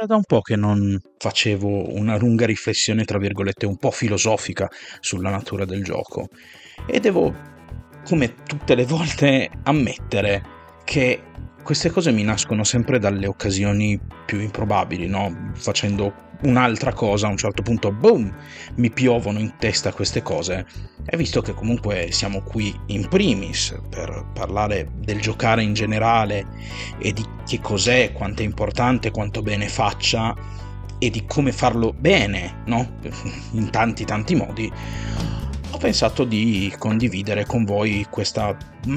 Era da un po' che non facevo una lunga riflessione, tra virgolette, un po' filosofica sulla natura del gioco. E devo, come tutte le volte, ammettere che queste cose mi nascono sempre dalle occasioni più improbabili, no? Facendo un'altra cosa, a un certo punto, boom, mi piovono in testa queste cose. E visto che comunque siamo qui in primis per parlare del giocare in generale e di che cos'è, quanto è importante, quanto bene faccia e di come farlo bene, no? In tanti tanti modi, ho pensato di condividere con voi questa,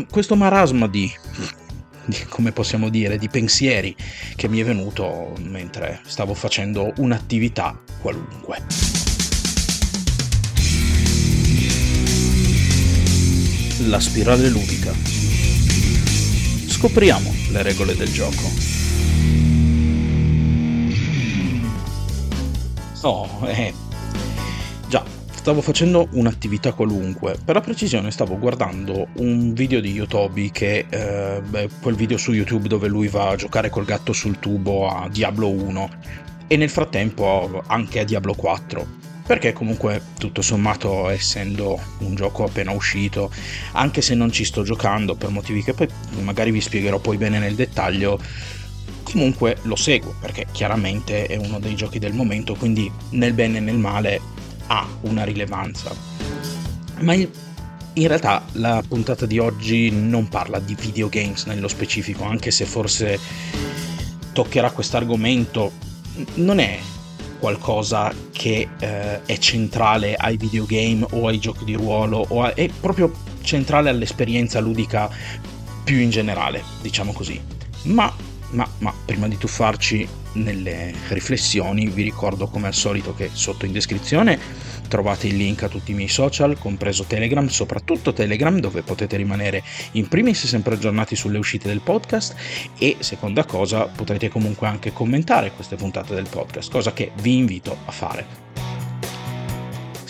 questo marasma di di, come possiamo dire, di pensieri che mi è venuto mentre stavo facendo un'attività qualunque. La spirale ludica. Scopriamo le regole del gioco. Oh, eh. Stavo facendo un'attività qualunque. Per la precisione stavo guardando un video di Yotobi che eh, beh, quel video su YouTube dove lui va a giocare col gatto sul tubo a Diablo 1 e nel frattempo anche a Diablo 4 perché comunque tutto sommato essendo un gioco appena uscito anche se non ci sto giocando per motivi che poi magari vi spiegherò poi bene nel dettaglio comunque lo seguo perché chiaramente è uno dei giochi del momento quindi nel bene e nel male ha una rilevanza. Ma in, in realtà la puntata di oggi non parla di videogames nello specifico, anche se forse toccherà quest'argomento. Non è qualcosa che eh, è centrale ai videogame o ai giochi di ruolo, a, è proprio centrale all'esperienza ludica più in generale, diciamo così. Ma, ma, ma prima di tuffarci nelle riflessioni vi ricordo come al solito che sotto in descrizione trovate il link a tutti i miei social, compreso Telegram, soprattutto Telegram dove potete rimanere in primis sempre aggiornati sulle uscite del podcast e seconda cosa potrete comunque anche commentare queste puntate del podcast, cosa che vi invito a fare.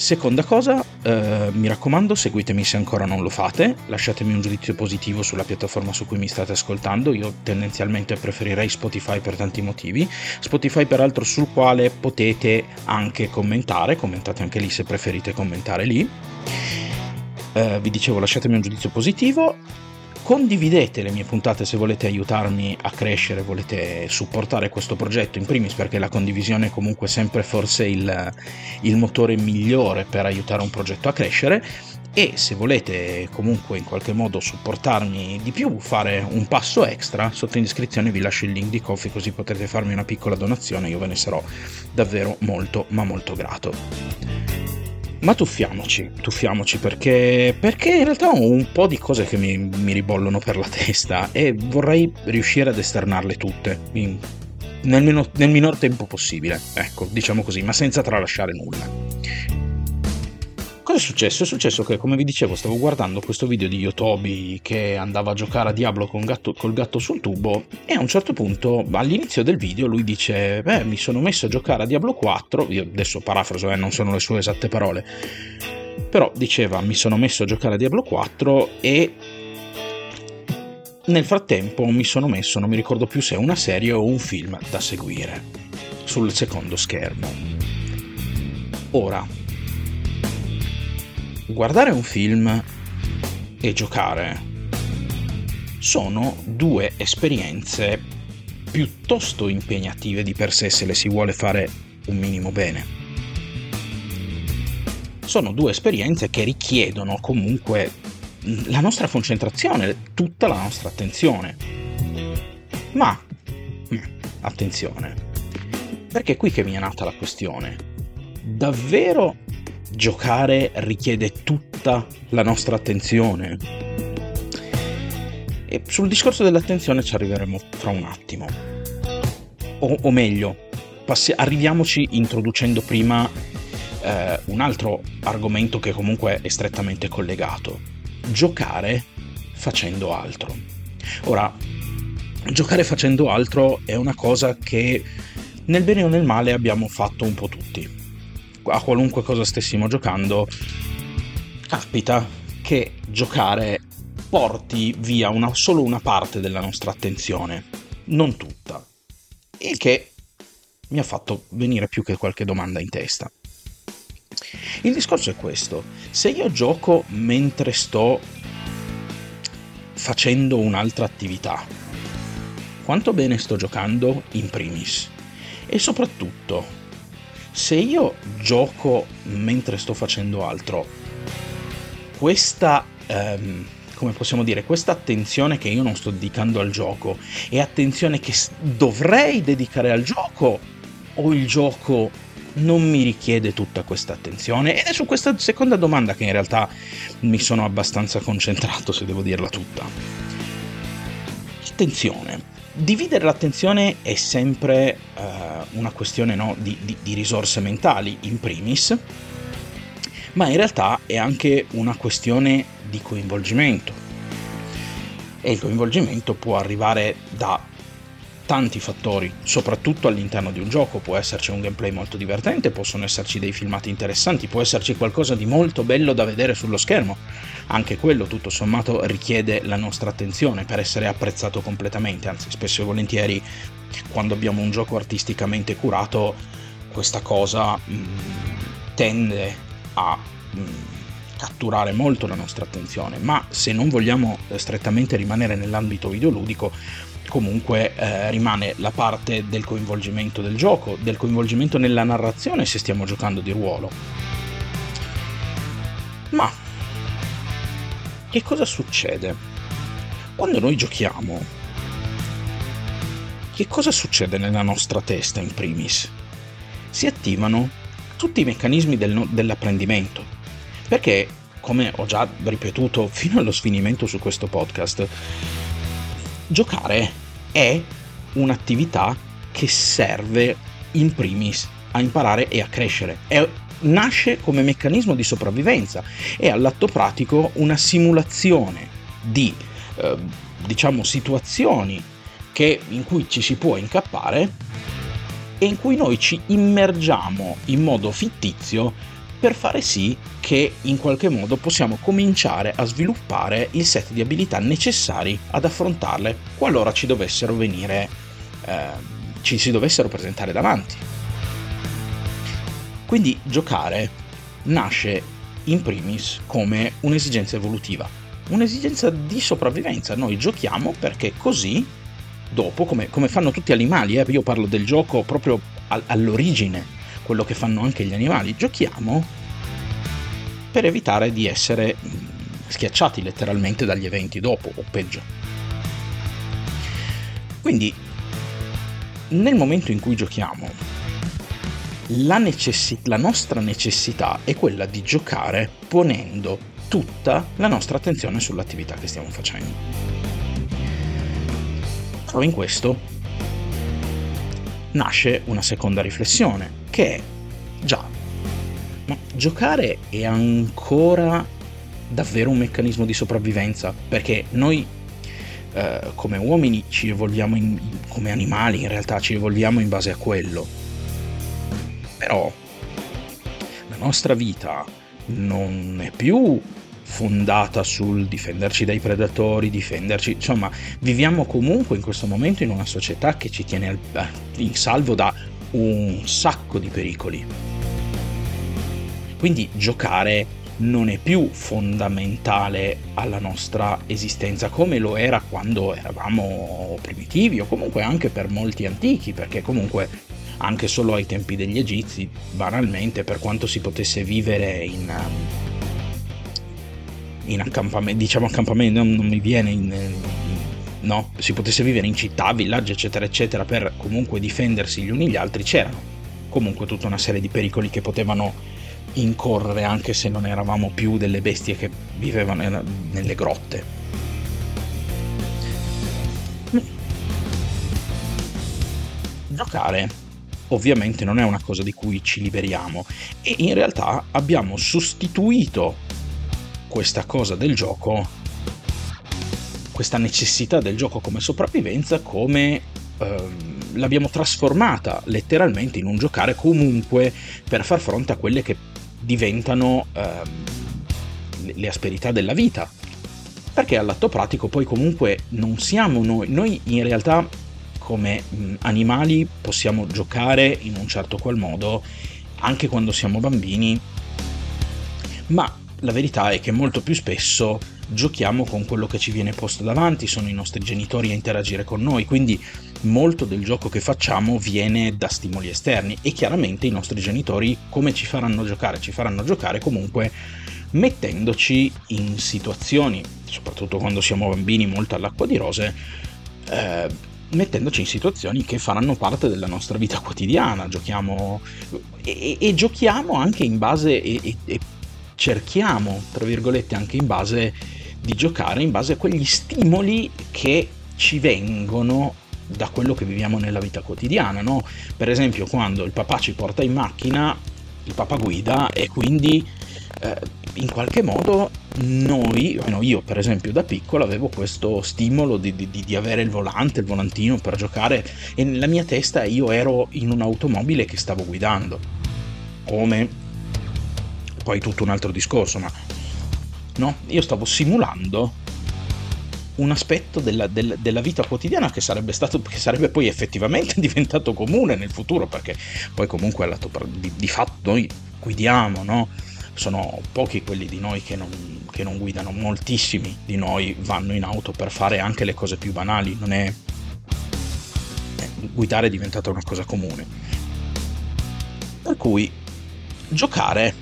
Seconda cosa, eh, mi raccomando, seguitemi se ancora non lo fate, lasciatemi un giudizio positivo sulla piattaforma su cui mi state ascoltando, io tendenzialmente preferirei Spotify per tanti motivi, Spotify peraltro sul quale potete anche commentare, commentate anche lì se preferite commentare lì. Eh, vi dicevo lasciatemi un giudizio positivo Condividete le mie puntate se volete aiutarmi a crescere, volete supportare questo progetto, in primis perché la condivisione è comunque sempre forse il, il motore migliore per aiutare un progetto a crescere e se volete comunque in qualche modo supportarmi di più, fare un passo extra, sotto in descrizione vi lascio il link di Coffee così potrete farmi una piccola donazione, io ve ne sarò davvero molto ma molto grato. Ma tuffiamoci, tuffiamoci perché, perché in realtà ho un po' di cose che mi, mi ribollono per la testa e vorrei riuscire ad esternarle tutte in, nel, meno, nel minor tempo possibile, ecco, diciamo così, ma senza tralasciare nulla. Cosa è successo? È successo che, come vi dicevo, stavo guardando questo video di Yotobi che andava a giocare a Diablo gatto, col gatto sul tubo e a un certo punto, all'inizio del video, lui dice, beh, mi sono messo a giocare a Diablo 4, io adesso parafraso, eh, non sono le sue esatte parole, però diceva, mi sono messo a giocare a Diablo 4 e nel frattempo mi sono messo, non mi ricordo più se è una serie o un film da seguire sul secondo schermo. Ora, guardare un film e giocare sono due esperienze piuttosto impegnative di per sé se le si vuole fare un minimo bene. Sono due esperienze che richiedono comunque la nostra concentrazione, tutta la nostra attenzione. Ma, attenzione, perché è qui che mi è nata la questione. Davvero giocare richiede tutta la nostra attenzione. E sul discorso dell'attenzione ci arriveremo fra un attimo. O, o meglio, passi- arriviamoci introducendo prima eh, un altro argomento che comunque è strettamente collegato. Giocare facendo altro. Ora, giocare facendo altro è una cosa che nel bene o nel male abbiamo fatto un po' tutti a qualunque cosa stessimo giocando, capita che giocare porti via una, solo una parte della nostra attenzione, non tutta. Il che mi ha fatto venire più che qualche domanda in testa. Il discorso è questo, se io gioco mentre sto facendo un'altra attività, quanto bene sto giocando in primis? E soprattutto, se io gioco mentre sto facendo altro, questa, ehm, come possiamo dire, questa attenzione che io non sto dedicando al gioco e attenzione che dovrei dedicare al gioco o il gioco non mi richiede tutta questa attenzione? Ed è su questa seconda domanda che in realtà mi sono abbastanza concentrato, se devo dirla tutta. Attenzione. Dividere l'attenzione è sempre uh, una questione no, di, di, di risorse mentali, in primis, ma in realtà è anche una questione di coinvolgimento. E il coinvolgimento può arrivare da tanti fattori, soprattutto all'interno di un gioco. Può esserci un gameplay molto divertente, possono esserci dei filmati interessanti, può esserci qualcosa di molto bello da vedere sullo schermo. Anche quello, tutto sommato, richiede la nostra attenzione per essere apprezzato completamente, anzi spesso e volentieri quando abbiamo un gioco artisticamente curato, questa cosa mh, mm, tende a... Mh, mm, catturare molto la nostra attenzione, ma se non vogliamo strettamente rimanere nell'ambito videoludico, comunque eh, rimane la parte del coinvolgimento del gioco, del coinvolgimento nella narrazione se stiamo giocando di ruolo. Ma che cosa succede? Quando noi giochiamo, che cosa succede nella nostra testa in primis? Si attivano tutti i meccanismi del, dell'apprendimento, perché, come ho già ripetuto fino allo sfinimento su questo podcast, giocare è un'attività che serve in primis a imparare e a crescere. È, nasce come meccanismo di sopravvivenza e all'atto pratico una simulazione di eh, diciamo situazioni che, in cui ci si può incappare e in cui noi ci immergiamo in modo fittizio per fare sì che in qualche modo possiamo cominciare a sviluppare il set di abilità necessari ad affrontarle qualora ci dovessero venire, eh, ci si dovessero presentare davanti. Quindi giocare nasce in primis come un'esigenza evolutiva, un'esigenza di sopravvivenza. Noi giochiamo perché così, dopo, come, come fanno tutti gli animali, eh, io parlo del gioco proprio all'origine, quello che fanno anche gli animali, giochiamo per evitare di essere mm, schiacciati letteralmente dagli eventi dopo o peggio. Quindi nel momento in cui giochiamo la, necessi- la nostra necessità è quella di giocare ponendo tutta la nostra attenzione sull'attività che stiamo facendo. Però in questo nasce una seconda riflessione, che già, ma giocare è ancora davvero un meccanismo di sopravvivenza, perché noi eh, come uomini ci evolviamo in, come animali, in realtà ci evolviamo in base a quello. Però la nostra vita non è più fondata sul difenderci dai predatori, difenderci, insomma, viviamo comunque in questo momento in una società che ci tiene in salvo da un sacco di pericoli. Quindi giocare non è più fondamentale alla nostra esistenza come lo era quando eravamo primitivi o comunque anche per molti antichi, perché comunque anche solo ai tempi degli egizi, banalmente, per quanto si potesse vivere in in accampamento, diciamo accampamento, non, non mi viene in, no? Si potesse vivere in città, villaggi, eccetera, eccetera, per comunque difendersi gli uni gli altri, c'erano comunque tutta una serie di pericoli che potevano incorrere anche se non eravamo più delle bestie che vivevano nelle grotte. Giocare ovviamente non è una cosa di cui ci liberiamo e in realtà abbiamo sostituito questa cosa del gioco, questa necessità del gioco come sopravvivenza, come ehm, l'abbiamo trasformata letteralmente in un giocare comunque per far fronte a quelle che diventano ehm, le asperità della vita. Perché all'atto pratico poi comunque non siamo noi, noi in realtà come animali possiamo giocare in un certo qual modo anche quando siamo bambini, ma la verità è che molto più spesso giochiamo con quello che ci viene posto davanti, sono i nostri genitori a interagire con noi, quindi molto del gioco che facciamo viene da stimoli esterni e chiaramente i nostri genitori come ci faranno giocare? Ci faranno giocare comunque mettendoci in situazioni, soprattutto quando siamo bambini molto all'acqua di rose, eh, mettendoci in situazioni che faranno parte della nostra vita quotidiana, giochiamo e, e giochiamo anche in base e, e, cerchiamo, tra virgolette, anche in base di giocare in base a quegli stimoli che ci vengono da quello che viviamo nella vita quotidiana, no? Per esempio, quando il papà ci porta in macchina, il papà guida e quindi eh, in qualche modo noi, no, io per esempio da piccolo avevo questo stimolo di, di, di, avere il volante, il volantino per giocare e nella mia testa io ero in un'automobile che stavo guidando. Come poi tutto un altro discorso, ma no, io stavo simulando un aspetto della, della, della, vita quotidiana che sarebbe, stato, che sarebbe poi effettivamente diventato comune nel futuro, perché poi comunque di, di fatto noi guidiamo, no? sono pochi quelli di noi che non, che non, guidano, moltissimi di noi vanno in auto per fare anche le cose più banali, non è... Eh, guidare è diventata una cosa comune. Per cui giocare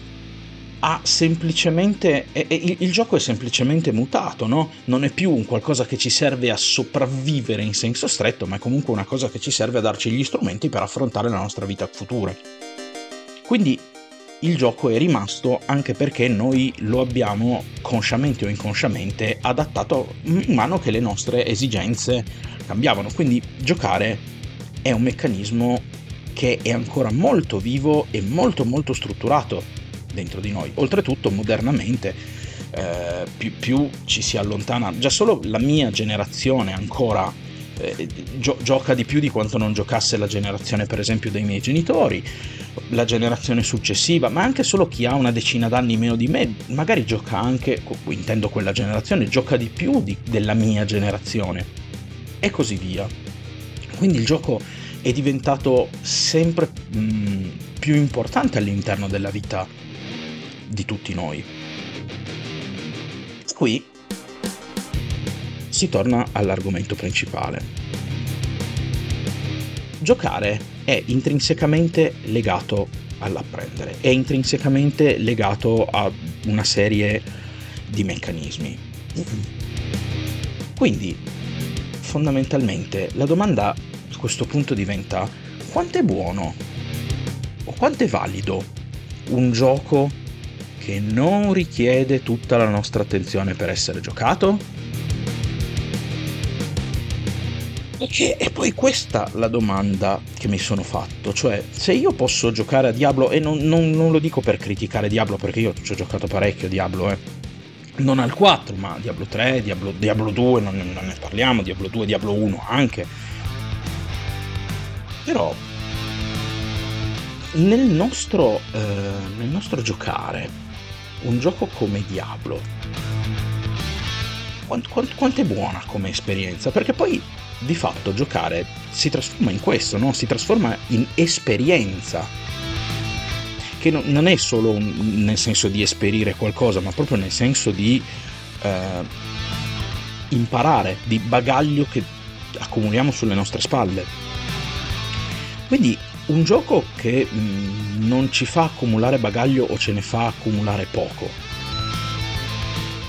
ha semplicemente. il, il, gioco è semplicemente mutato, no? Non è più un qualcosa che ci serve a sopravvivere in senso stretto, ma è comunque una cosa che ci serve a darci gli strumenti per affrontare la nostra vita futura. Quindi il gioco è rimasto anche perché noi lo abbiamo consciamente o inconsciamente adattato man mano che le nostre esigenze cambiavano. Quindi giocare è un meccanismo che è ancora molto vivo e molto molto strutturato dentro di noi. Oltretutto, modernamente, eh, più, più, ci si allontana, già solo la mia generazione ancora eh, gio- gioca di più di quanto non giocasse la generazione, per esempio, dei miei genitori, la generazione successiva, ma anche solo chi ha una decina d'anni meno di me, magari gioca anche, intendo quella generazione, gioca di più di, della mia generazione e così via. Quindi il gioco è diventato sempre mh, più importante all'interno della vita di tutti noi. Qui si torna all'argomento principale. Giocare è intrinsecamente legato all'apprendere, è intrinsecamente legato a una serie di meccanismi. Quindi, fondamentalmente, la domanda a questo punto diventa quanto è buono o quanto è valido un gioco che non richiede tutta la nostra attenzione per essere giocato? Perché è poi questa la domanda che mi sono fatto, cioè se io posso giocare a Diablo, e non, non, non lo dico per criticare Diablo perché io ci ho giocato parecchio Diablo, eh. non al 4, ma Diablo 3, Diablo, Diablo 2, non, non ne parliamo, Diablo 2, Diablo 1 anche. Però nel nostro, eh, nel nostro giocare un gioco come Diablo, quanto, quanto, quanto, è buona come esperienza? Perché poi di fatto giocare si trasforma in questo, no? si trasforma in esperienza. Che no, non è solo un, nel senso di esperire qualcosa, ma proprio nel senso di eh, imparare, di bagaglio che accumuliamo sulle nostre spalle. Quindi un gioco che mm, non ci fa accumulare bagaglio o ce ne fa accumulare poco.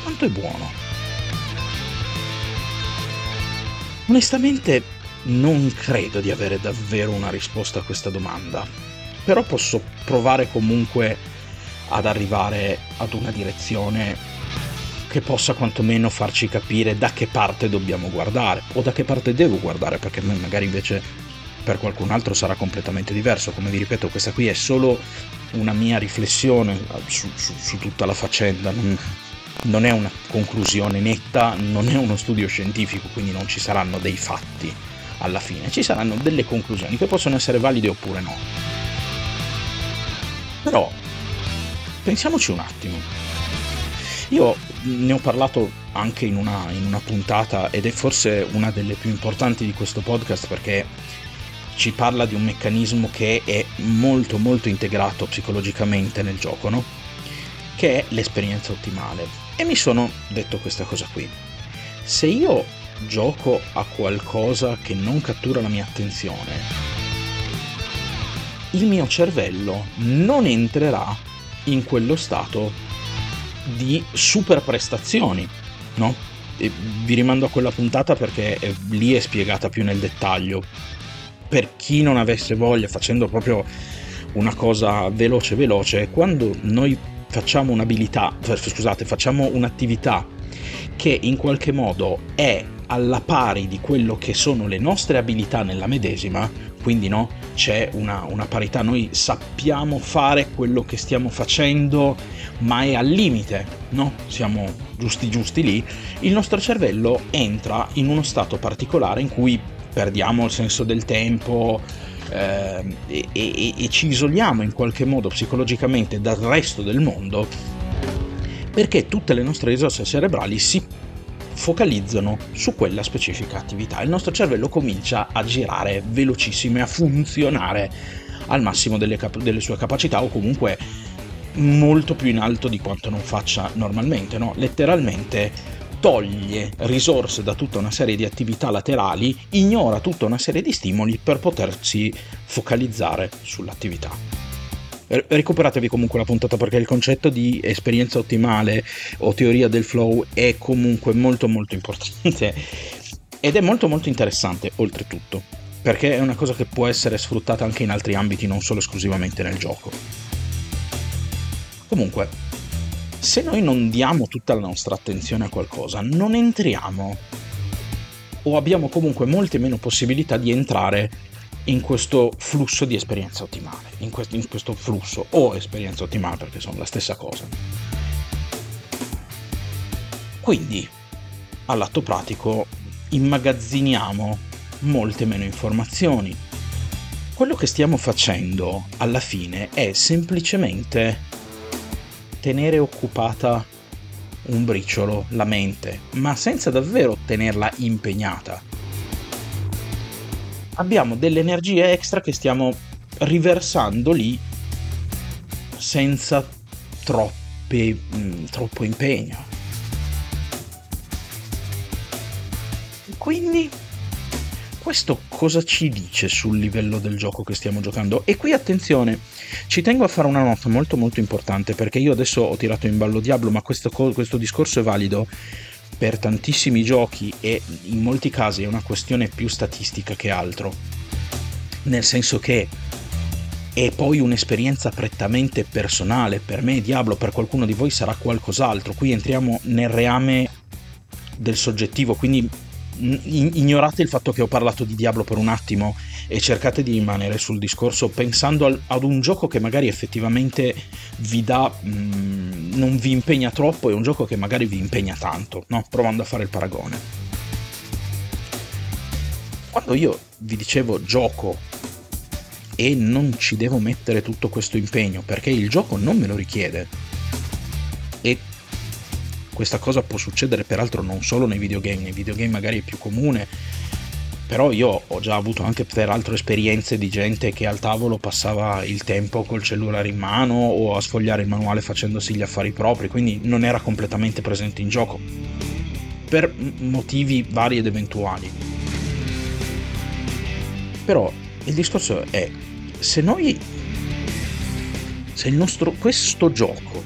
Quanto è buono? Onestamente non credo di avere davvero una risposta a questa domanda, però posso provare comunque ad arrivare ad una direzione che possa quantomeno farci capire da che parte dobbiamo guardare o da che parte devo guardare, perché magari invece per qualcun altro sarà completamente diverso. Come vi ripeto, questa qui è solo una mia riflessione su, su, su tutta la faccenda. Non, non è una conclusione netta, non è uno studio scientifico, quindi non ci saranno dei fatti alla fine, ci saranno delle conclusioni che possono essere valide oppure no. Però pensiamoci un attimo. Io ne ho parlato anche in una, in una puntata ed è forse una delle più importanti di questo podcast perché ci parla di un meccanismo che è molto molto integrato psicologicamente nel gioco, no? Che è l'esperienza ottimale. E mi sono detto questa cosa qui. Se io gioco a qualcosa che non cattura la mia attenzione, il mio cervello non entrerà in quello stato di super prestazioni, no? E vi rimando a quella puntata perché lì è spiegata più nel dettaglio. Per chi non avesse voglia, facendo proprio una cosa veloce veloce, quando noi facciamo un'abilità, scusate, facciamo un'attività che in qualche modo è alla pari di quello che sono le nostre abilità nella medesima, quindi no, c'è una, una, parità, noi sappiamo fare quello che stiamo facendo, ma è al limite, no? Siamo giusti giusti lì, il nostro cervello entra in uno stato particolare in cui perdiamo il senso del tempo, eh, e, e, e ci isoliamo in qualche modo psicologicamente dal resto del mondo perché tutte le nostre risorse cerebrali si focalizzano su quella specifica attività. Il nostro cervello comincia a girare velocissimo e a funzionare al massimo delle, cap- delle sue capacità o comunque molto più in alto di quanto non faccia normalmente, no? letteralmente toglie risorse da tutta una serie di attività laterali, ignora tutta una serie di stimoli per potersi focalizzare sull'attività. Recuperatevi comunque la puntata perché il concetto di esperienza ottimale o teoria del flow è comunque molto molto importante ed è molto molto interessante oltretutto perché è una cosa che può essere sfruttata anche in altri ambiti non solo esclusivamente nel gioco. Comunque se noi non diamo tutta la nostra attenzione a qualcosa non entriamo o abbiamo comunque molte meno possibilità di entrare in questo flusso di esperienza ottimale, in questo, in questo flusso o esperienza ottimale perché sono la stessa cosa. Quindi, all'atto pratico, immagazziniamo molte meno informazioni. Quello che stiamo facendo alla fine è semplicemente tenere occupata un briciolo la mente, ma senza davvero tenerla impegnata abbiamo delle energie extra che stiamo riversando lì senza troppe, mh, mm, troppo impegno. Quindi questo cosa ci dice sul livello del gioco che stiamo giocando? E qui attenzione, ci tengo a fare una nota molto molto importante perché io adesso ho tirato in ballo Diablo, ma questo, questo discorso è valido per tantissimi giochi e in molti casi è una questione più statistica che altro. Nel senso che è poi un'esperienza prettamente personale. Per me Diablo, per qualcuno di voi sarà qualcos'altro. Qui entriamo nel reame del soggettivo, quindi ignorate il fatto che ho parlato di Diablo per un attimo e cercate di rimanere sul discorso pensando al, ad un gioco che magari effettivamente vi dà, mh, mm, non vi impegna troppo e un gioco che magari vi impegna tanto, no? provando a fare il paragone. Quando io vi dicevo gioco e non ci devo mettere tutto questo impegno perché il gioco non me lo richiede e questa cosa può succedere peraltro non solo nei videogame, nei videogame magari è più comune, però io ho già avuto anche peraltro esperienze di gente che al tavolo passava il tempo col cellulare in mano o a sfogliare il manuale facendosi gli affari propri, quindi non era completamente presente in gioco, per motivi vari ed eventuali. Però il discorso è, se noi, se il nostro, questo gioco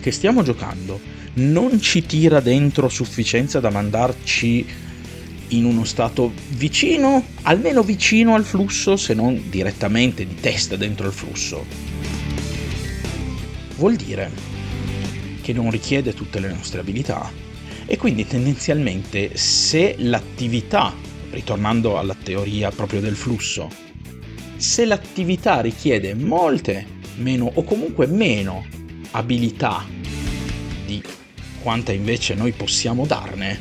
che stiamo giocando non ci tira dentro a sufficienza da mandarci in uno stato vicino, almeno vicino al flusso, se non direttamente di testa dentro il flusso. Vuol dire che non richiede tutte le nostre abilità e quindi tendenzialmente se l'attività, ritornando alla teoria proprio del flusso, se l'attività richiede molte meno o comunque meno abilità quanta invece noi possiamo darne,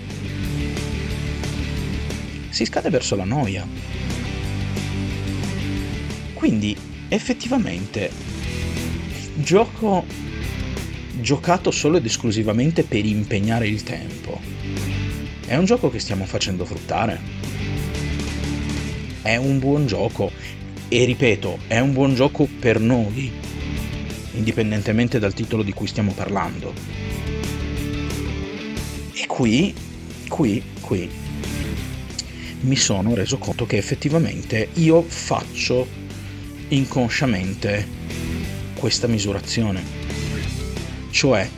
si scade verso la noia. Quindi effettivamente gioco giocato solo ed esclusivamente per impegnare il tempo, è un gioco che stiamo facendo fruttare. È un buon gioco e ripeto, è un buon gioco per noi, indipendentemente dal titolo di cui stiamo parlando. E qui, qui, qui mi sono reso conto che effettivamente io faccio inconsciamente questa misurazione. Cioè,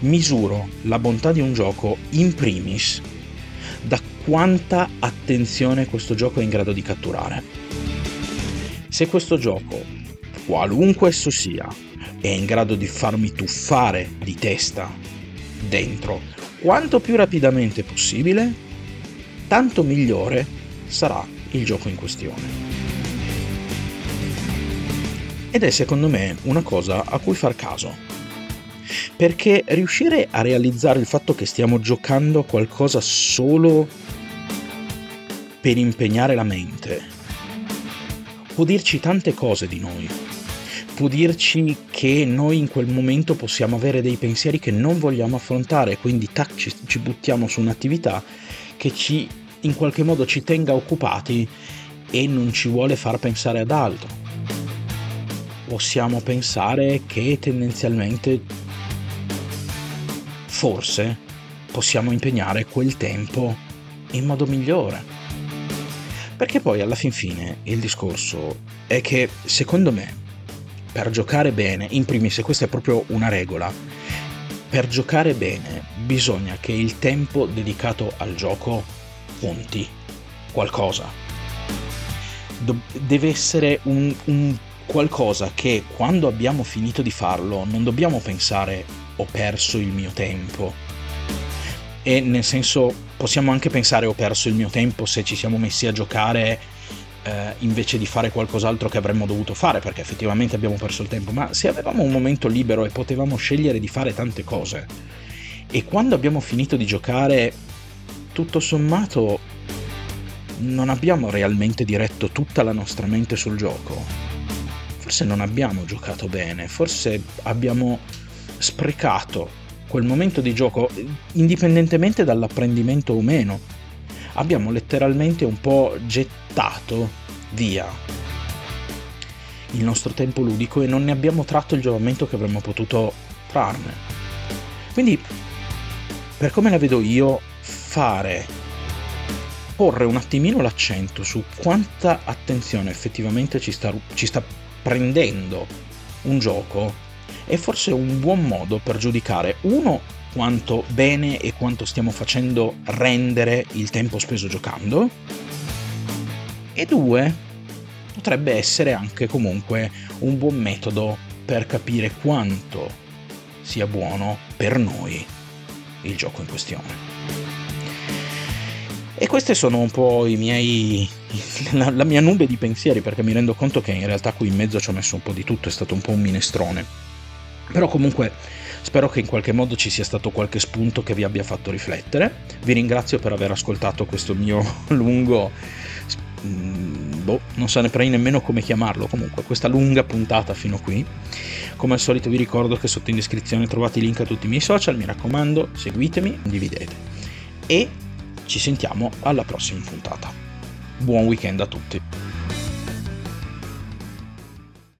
misuro la bontà di un gioco in primis da quanta attenzione questo gioco è in grado di catturare. Se questo gioco, qualunque esso sia, è in grado di farmi tuffare di testa dentro quanto più rapidamente possibile, tanto migliore sarà il gioco in questione. Ed è secondo me una cosa a cui far caso. Perché riuscire a realizzare il fatto che stiamo giocando a qualcosa solo per impegnare la mente può dirci tante cose di noi. Può dirci che noi in quel momento possiamo avere dei pensieri che non vogliamo affrontare, quindi tac, ci, ci buttiamo su un'attività che ci in qualche modo ci tenga occupati e non ci vuole far pensare ad altro possiamo pensare che tendenzialmente forse possiamo impegnare quel tempo in modo migliore. Perché poi alla fin fine il discorso è che secondo me per giocare bene, in primis questa è proprio una regola, per giocare bene bisogna che il tempo dedicato al gioco conti qualcosa. Deve essere un, un qualcosa che quando abbiamo finito di farlo non dobbiamo pensare ho perso il mio tempo. E nel senso possiamo anche pensare ho perso il mio tempo se ci siamo messi a giocare eh, invece di fare qualcos'altro che avremmo dovuto fare perché effettivamente abbiamo perso il tempo, ma se avevamo un momento libero e potevamo scegliere di fare tante cose e quando abbiamo finito di giocare tutto sommato non abbiamo realmente diretto tutta la nostra mente sul gioco forse non abbiamo giocato bene, forse abbiamo sprecato quel momento di gioco, indipendentemente dall'apprendimento o meno. Abbiamo letteralmente un po' gettato via il nostro tempo ludico e non ne abbiamo tratto il giovamento che avremmo potuto trarne. Quindi, per come la vedo io, fare porre un attimino l'accento su quanta attenzione effettivamente ci sta, ci sta prendendo un gioco è forse un buon modo per giudicare uno quanto bene e quanto stiamo facendo rendere il tempo speso giocando e due potrebbe essere anche comunque un buon metodo per capire quanto sia buono per noi il gioco in questione. E queste sono un po' i miei. La, la, mia nube di pensieri, perché mi rendo conto che in realtà qui in mezzo ci ho messo un po' di tutto, è stato un po' un minestrone. Però comunque spero che in qualche modo ci sia stato qualche spunto che vi abbia fatto riflettere. Vi ringrazio per aver ascoltato questo mio lungo. Mm, boh, non saprei nemmeno come chiamarlo. Comunque, questa lunga puntata fino qui. Come al solito vi ricordo che sotto in descrizione trovate i link a tutti i miei social. Mi raccomando, seguitemi, condividete. E ci sentiamo alla prossima puntata. Buon weekend a tutti.